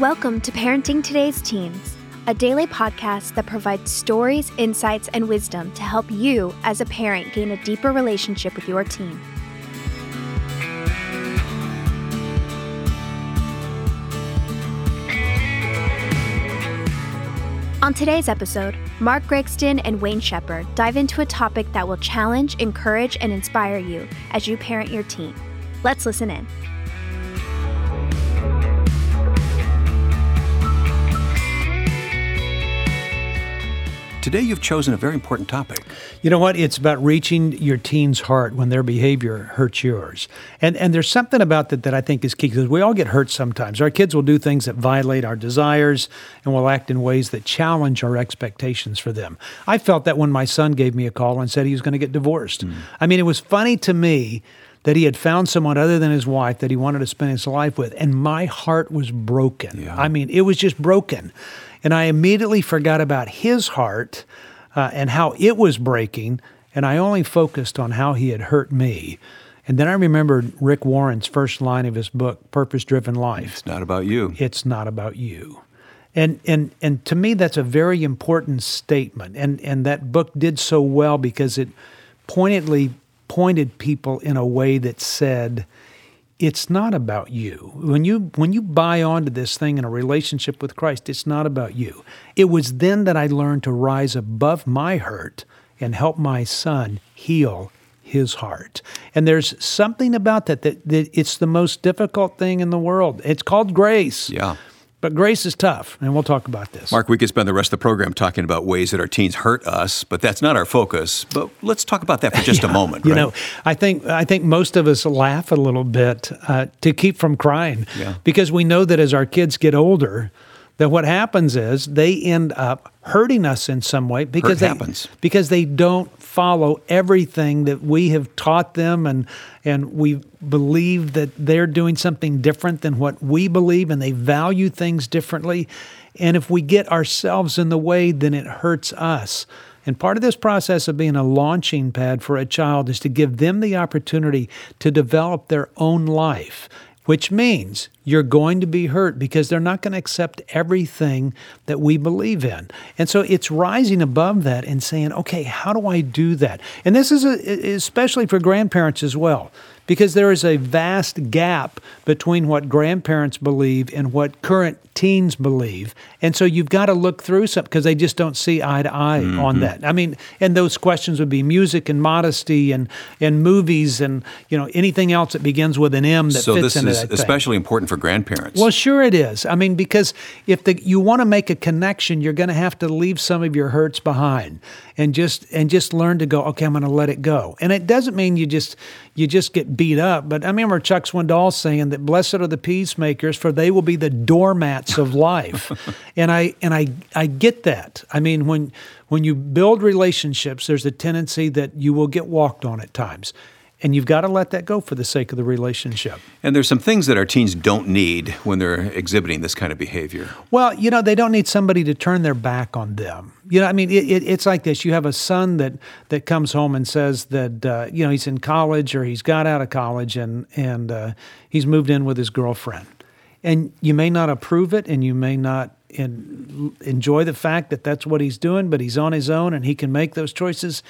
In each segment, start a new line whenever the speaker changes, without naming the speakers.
Welcome to Parenting Today's Teens, a daily podcast that provides stories, insights, and wisdom to help you as a parent gain a deeper relationship with your teen. On today's episode, Mark Gregston and Wayne Shepherd dive into a topic that will challenge, encourage, and inspire you as you parent your teen. Let's listen in.
Today, you've chosen a very important topic.
You know what? It's about reaching your teen's heart when their behavior hurts yours. And and there's something about that that I think is key because we all get hurt sometimes. Our kids will do things that violate our desires and will act in ways that challenge our expectations for them. I felt that when my son gave me a call and said he was going to get divorced. Mm. I mean, it was funny to me that he had found someone other than his wife that he wanted to spend his life with and my heart was broken. Yeah. I mean, it was just broken. And I immediately forgot about his heart uh, and how it was breaking, and I only focused on how he had hurt me. And then I remembered Rick Warren's first line of his book, Purpose Driven Life.
It's not about you.
It's not about you. And, and, and to me, that's a very important statement. And, and that book did so well because it pointedly pointed people in a way that said, it's not about you. When you when you buy onto this thing in a relationship with Christ, it's not about you. It was then that I learned to rise above my hurt and help my son heal his heart. And there's something about that, that that it's the most difficult thing in the world. It's called grace.
Yeah.
But grace is tough, and we'll talk about this.
Mark, we could spend the rest of the program talking about ways that our teens hurt us, but that's not our focus. But let's talk about that for just
yeah,
a moment.
You
right?
know, I think I think most of us laugh a little bit uh, to keep from crying
yeah.
because we know that as our kids get older, that what happens is they end up hurting us in some way because
Hurt
they, because they don't follow everything that we have taught them and and we believe that they're doing something different than what we believe and they value things differently. And if we get ourselves in the way then it hurts us. And part of this process of being a launching pad for a child is to give them the opportunity to develop their own life which means you're going to be hurt because they're not going to accept everything that we believe in. And so it's rising above that and saying, okay, how do I do that? And this is a, especially for grandparents as well because there is a vast gap between what grandparents believe and what current teens believe. And so you've got to look through some because they just don't see eye to eye mm-hmm. on that. I mean, and those questions would be music and modesty and and movies and you know anything else that begins with an M that
so
fits
into
that. So
this is especially important for grandparents.
Well, sure it is. I mean, because if the, you want to make a connection, you're going to have to leave some of your hurts behind and just and just learn to go. Okay, I'm going to let it go. And it doesn't mean you just you just get beat up. But I remember Chuck Swindoll saying that blessed are the peacemakers, for they will be the doormats of life. and I and I I get that. I mean, when when you build relationships, there's a tendency that you will get walked on at times. And you've got to let that go for the sake of the relationship.
And there's some things that our teens don't need when they're exhibiting this kind of behavior.
Well, you know, they don't need somebody to turn their back on them. You know, I mean, it, it, it's like this. You have a son that that comes home and says that uh, you know he's in college or he's got out of college and and uh, he's moved in with his girlfriend, and you may not approve it, and you may not in, enjoy the fact that that's what he's doing, but he's on his own and he can make those choices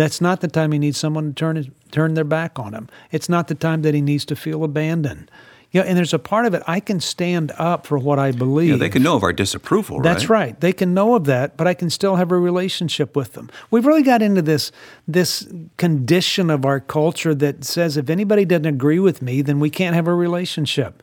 that's not the time he needs someone to turn his, turn their back on him. It's not the time that he needs to feel abandoned. You know, and there's a part of it I can stand up for what I believe.
Yeah, they can know of our disapproval,
That's
right?
right. They can know of that, but I can still have a relationship with them. We've really got into this this condition of our culture that says if anybody doesn't agree with me, then we can't have a relationship.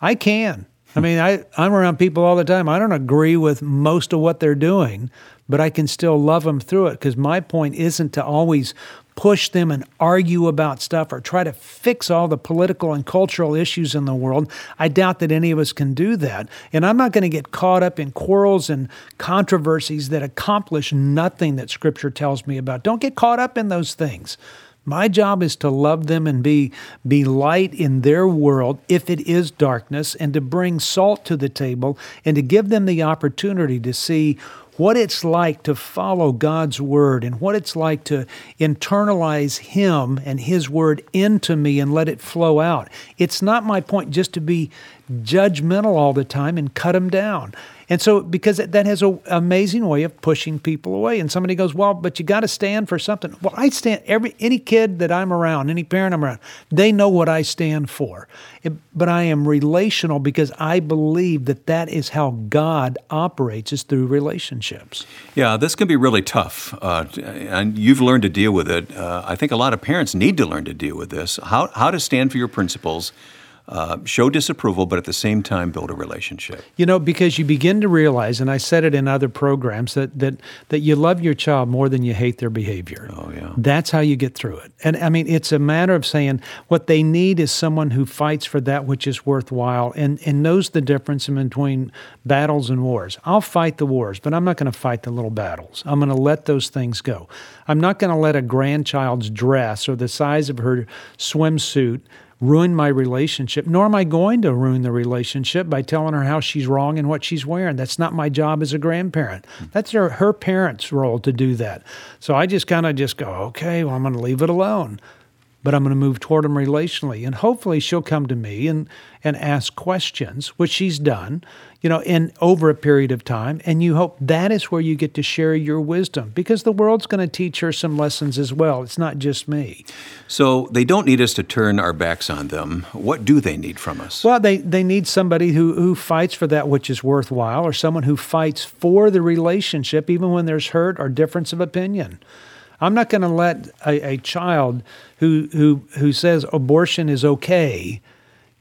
I can. I mean, I, I'm around people all the time. I don't agree with most of what they're doing, but I can still love them through it because my point isn't to always push them and argue about stuff or try to fix all the political and cultural issues in the world. I doubt that any of us can do that. And I'm not going to get caught up in quarrels and controversies that accomplish nothing that Scripture tells me about. Don't get caught up in those things. My job is to love them and be, be light in their world if it is darkness, and to bring salt to the table and to give them the opportunity to see what it's like to follow God's word and what it's like to internalize Him and His word into me and let it flow out. It's not my point just to be judgmental all the time and cut them down. And so, because that has an amazing way of pushing people away. And somebody goes, "Well, but you got to stand for something." Well, I stand. Every any kid that I'm around, any parent I'm around, they know what I stand for. It, but I am relational because I believe that that is how God operates is through relationships.
Yeah, this can be really tough, uh, and you've learned to deal with it. Uh, I think a lot of parents need to learn to deal with this. How how to stand for your principles uh, show disapproval, but at the same time build a relationship.
You know, because you begin to realize, and I said it in other programs, that that that you love your child more than you hate their behavior.
Oh yeah.
That's how you get through it. And I mean, it's a matter of saying what they need is someone who fights for that which is worthwhile and and knows the difference in between battles and wars. I'll fight the wars, but I'm not going to fight the little battles. I'm going to let those things go. I'm not going to let a grandchild's dress or the size of her swimsuit ruin my relationship, nor am I going to ruin the relationship by telling her how she's wrong and what she's wearing. That's not my job as a grandparent. Hmm. That's her, her parents' role to do that. So I just kind of just go, okay, well, I'm going to leave it alone but I'm going to move toward them relationally. And hopefully she'll come to me and, and ask questions, which she's done, you know, in over a period of time. And you hope that is where you get to share your wisdom because the world's going to teach her some lessons as well. It's not just me.
So they don't need us to turn our backs on them. What do they need from us?
Well, they, they need somebody who, who fights for that which is worthwhile or someone who fights for the relationship even when there's hurt or difference of opinion. I'm not going to let a, a, child who, who, who says abortion is okay,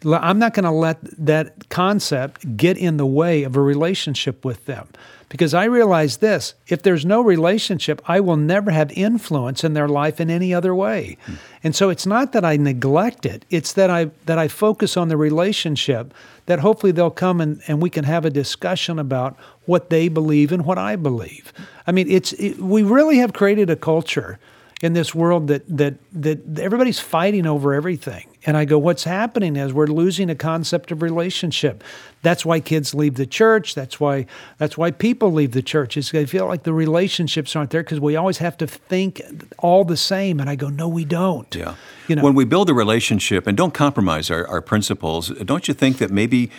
I'm not going to let that concept get in the way of a relationship with them. Because I realize this if there's no relationship, I will never have influence in their life in any other way. Hmm. And so it's not that I neglect it, it's that I, that I focus on the relationship, that hopefully they'll come and, and we can have a discussion about what they believe and what I believe. I mean, it's, it, we really have created a culture in this world that that that everybody's fighting over everything. And I go, what's happening is we're losing a concept of relationship. That's why kids leave the church. That's why that's why people leave the church. Is they feel like the relationships aren't there because we always have to think all the same. And I go, no, we don't.
Yeah. You know, when we build a relationship and don't compromise our, our principles, don't you think that maybe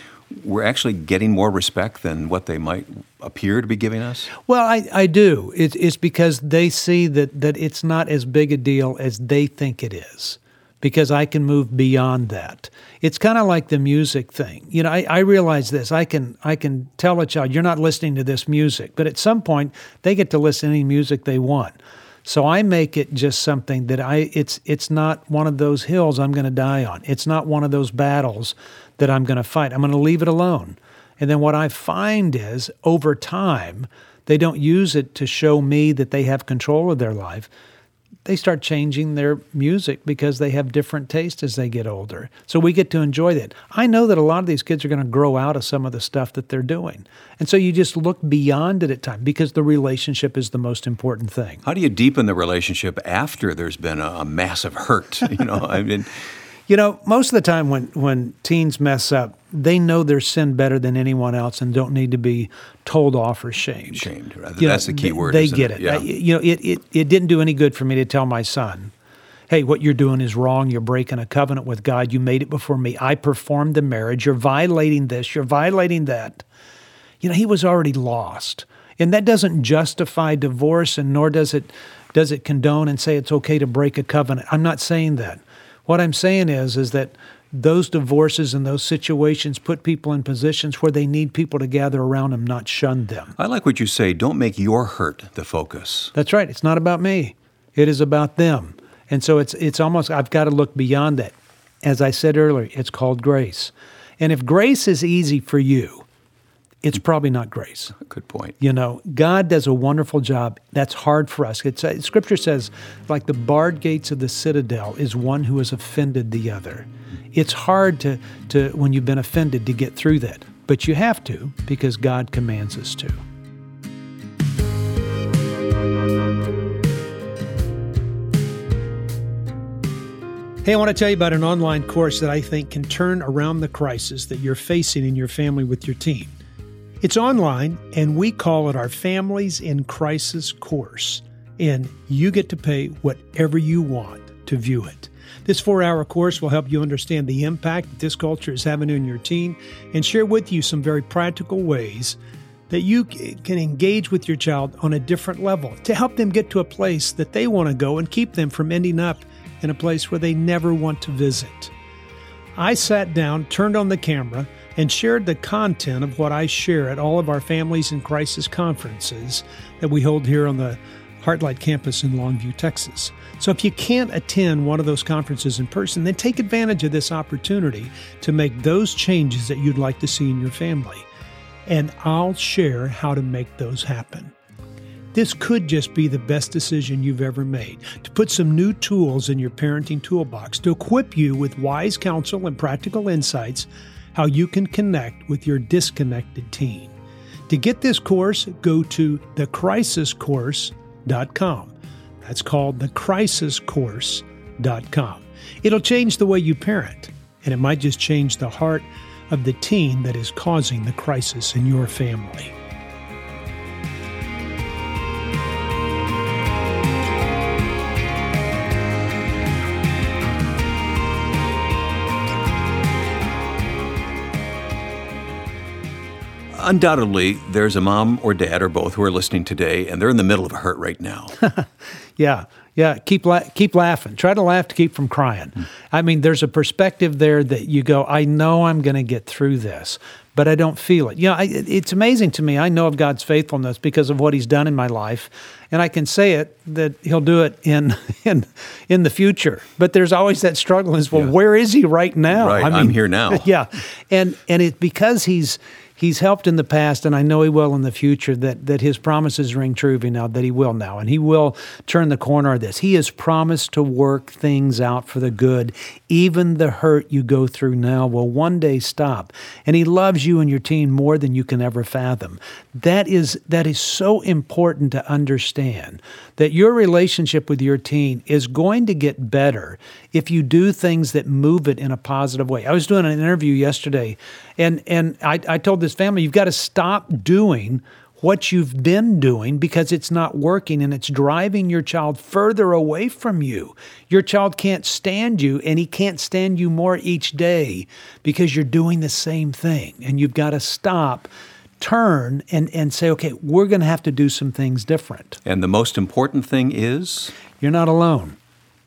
we're actually getting more respect than what they might appear to be giving us?
Well, I, I do. It, it's because they see that, that it's not as big a deal as they think it is, because I can move beyond that. It's kind of like the music thing. You know, I, I realize this. I can I can tell a child, you're not listening to this music, but at some point they get to listen to any music they want. So I make it just something that I it's it's not one of those hills I'm going to die on. It's not one of those battles that I'm going to fight. I'm going to leave it alone. And then what I find is over time, they don't use it to show me that they have control of their life. They start changing their music because they have different tastes as they get older. So we get to enjoy that. I know that a lot of these kids are going to grow out of some of the stuff that they're doing. And so you just look beyond it at times because the relationship is the most important thing.
How do you deepen the relationship after there's been a, a massive hurt? You know, I mean,
you know, most of the time when, when teens mess up, they know their sin better than anyone else and don't need to be told off or shamed.
Shamed. Right? That's know, the key word.
They get
it.
it. Yeah. You know, it, it, it didn't do any good for me to tell my son, hey, what you're doing is wrong. You're breaking a covenant with God. You made it before me. I performed the marriage. You're violating this. You're violating that. You know, he was already lost. And that doesn't justify divorce and nor does it does it condone and say it's okay to break a covenant. I'm not saying that. What I'm saying is, is that those divorces and those situations put people in positions where they need people to gather around them, not shun them.
I like what you say. Don't make your hurt the focus.
That's right. It's not about me. It is about them. And so it's it's almost I've got to look beyond that. As I said earlier, it's called grace. And if grace is easy for you, it's probably not grace.
Good point.
You know, God does a wonderful job. That's hard for us. It's, uh, scripture says, like the barred gates of the citadel is one who has offended the other. It's hard to, to when you've been offended to get through that, but you have to because God commands us to. Hey, I want to tell you about an online course that I think can turn around the crisis that you're facing in your family with your teen. It's online, and we call it our Families in Crisis course. And you get to pay whatever you want to view it. This four hour course will help you understand the impact that this culture is having on your teen and share with you some very practical ways that you can engage with your child on a different level to help them get to a place that they want to go and keep them from ending up in a place where they never want to visit. I sat down, turned on the camera, and shared the content of what I share at all of our Families in Crisis conferences that we hold here on the Heartlight campus in Longview, Texas. So if you can't attend one of those conferences in person, then take advantage of this opportunity to make those changes that you'd like to see in your family. And I'll share how to make those happen. This could just be the best decision you've ever made to put some new tools in your parenting toolbox to equip you with wise counsel and practical insights how you can connect with your disconnected teen. To get this course, go to thecrisiscourse.com. That's called thecrisiscourse.com. It'll change the way you parent, and it might just change the heart of the teen that is causing the crisis in your family.
Undoubtedly, there's a mom or dad or both who are listening today, and they're in the middle of a hurt right now.
yeah, yeah. Keep la- keep laughing. Try to laugh to keep from crying. Mm. I mean, there's a perspective there that you go, I know I'm going to get through this, but I don't feel it. You know, I, it's amazing to me. I know of God's faithfulness because of what He's done in my life, and I can say it that He'll do it in in in the future. But there's always that struggle: is well, yeah. where is He right now?
Right, I mean, I'm here now.
Yeah, and and it because He's he's helped in the past, and I know he will in the future. That that his promises ring true now. That he will now, and he will turn the corner of this. He has promised to work things out for the good. Even the hurt you go through now will one day stop, and he loves you and your teen more than you can ever fathom. That is that is so important to understand that your relationship with your teen is going to get better if you do things that move it in a positive way. I was doing an interview yesterday, and and I, I told this family, you've got to stop doing what you've been doing because it's not working and it's driving your child further away from you. Your child can't stand you and he can't stand you more each day because you're doing the same thing. And you've got to stop turn and, and say, okay, we're going to have to do some things different.
And the most important thing is?
You're not alone.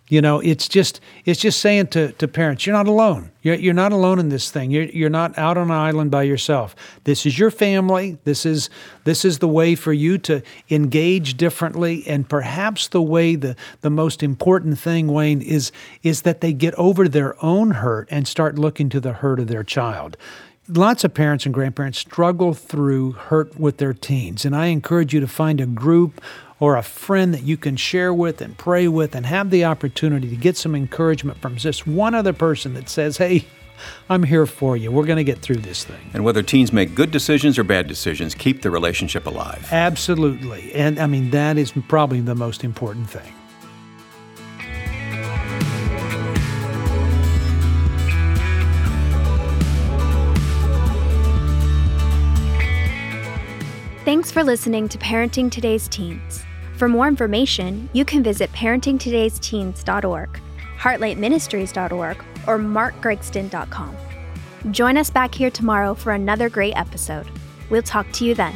You know, it's just it's just saying to, to parents, you're not alone. You're, you're not alone in this thing. You're, you're not out on an island by yourself. This is your family. This is this is the way for you to engage differently. And perhaps the way the, the most important thing, Wayne, is is that they get over their own hurt and start looking to the hurt of their child lots of parents and grandparents struggle through hurt with their teens. And I encourage you to find a group or a friend that you can share with and pray with and have the opportunity to get some encouragement from just one other person that says, hey, I'm here for you. We're going to get through this thing.
And whether teens make good decisions or bad decisions, keep the relationship alive.
Absolutely. And I mean, that is probably the most important thing.
Thanks for listening to Parenting Today's Teens. For more information, you can visit parentingtodaysteens.org, heartlightministries.org, or markgregston.com. Join us back here tomorrow for another great episode. We'll talk to you then.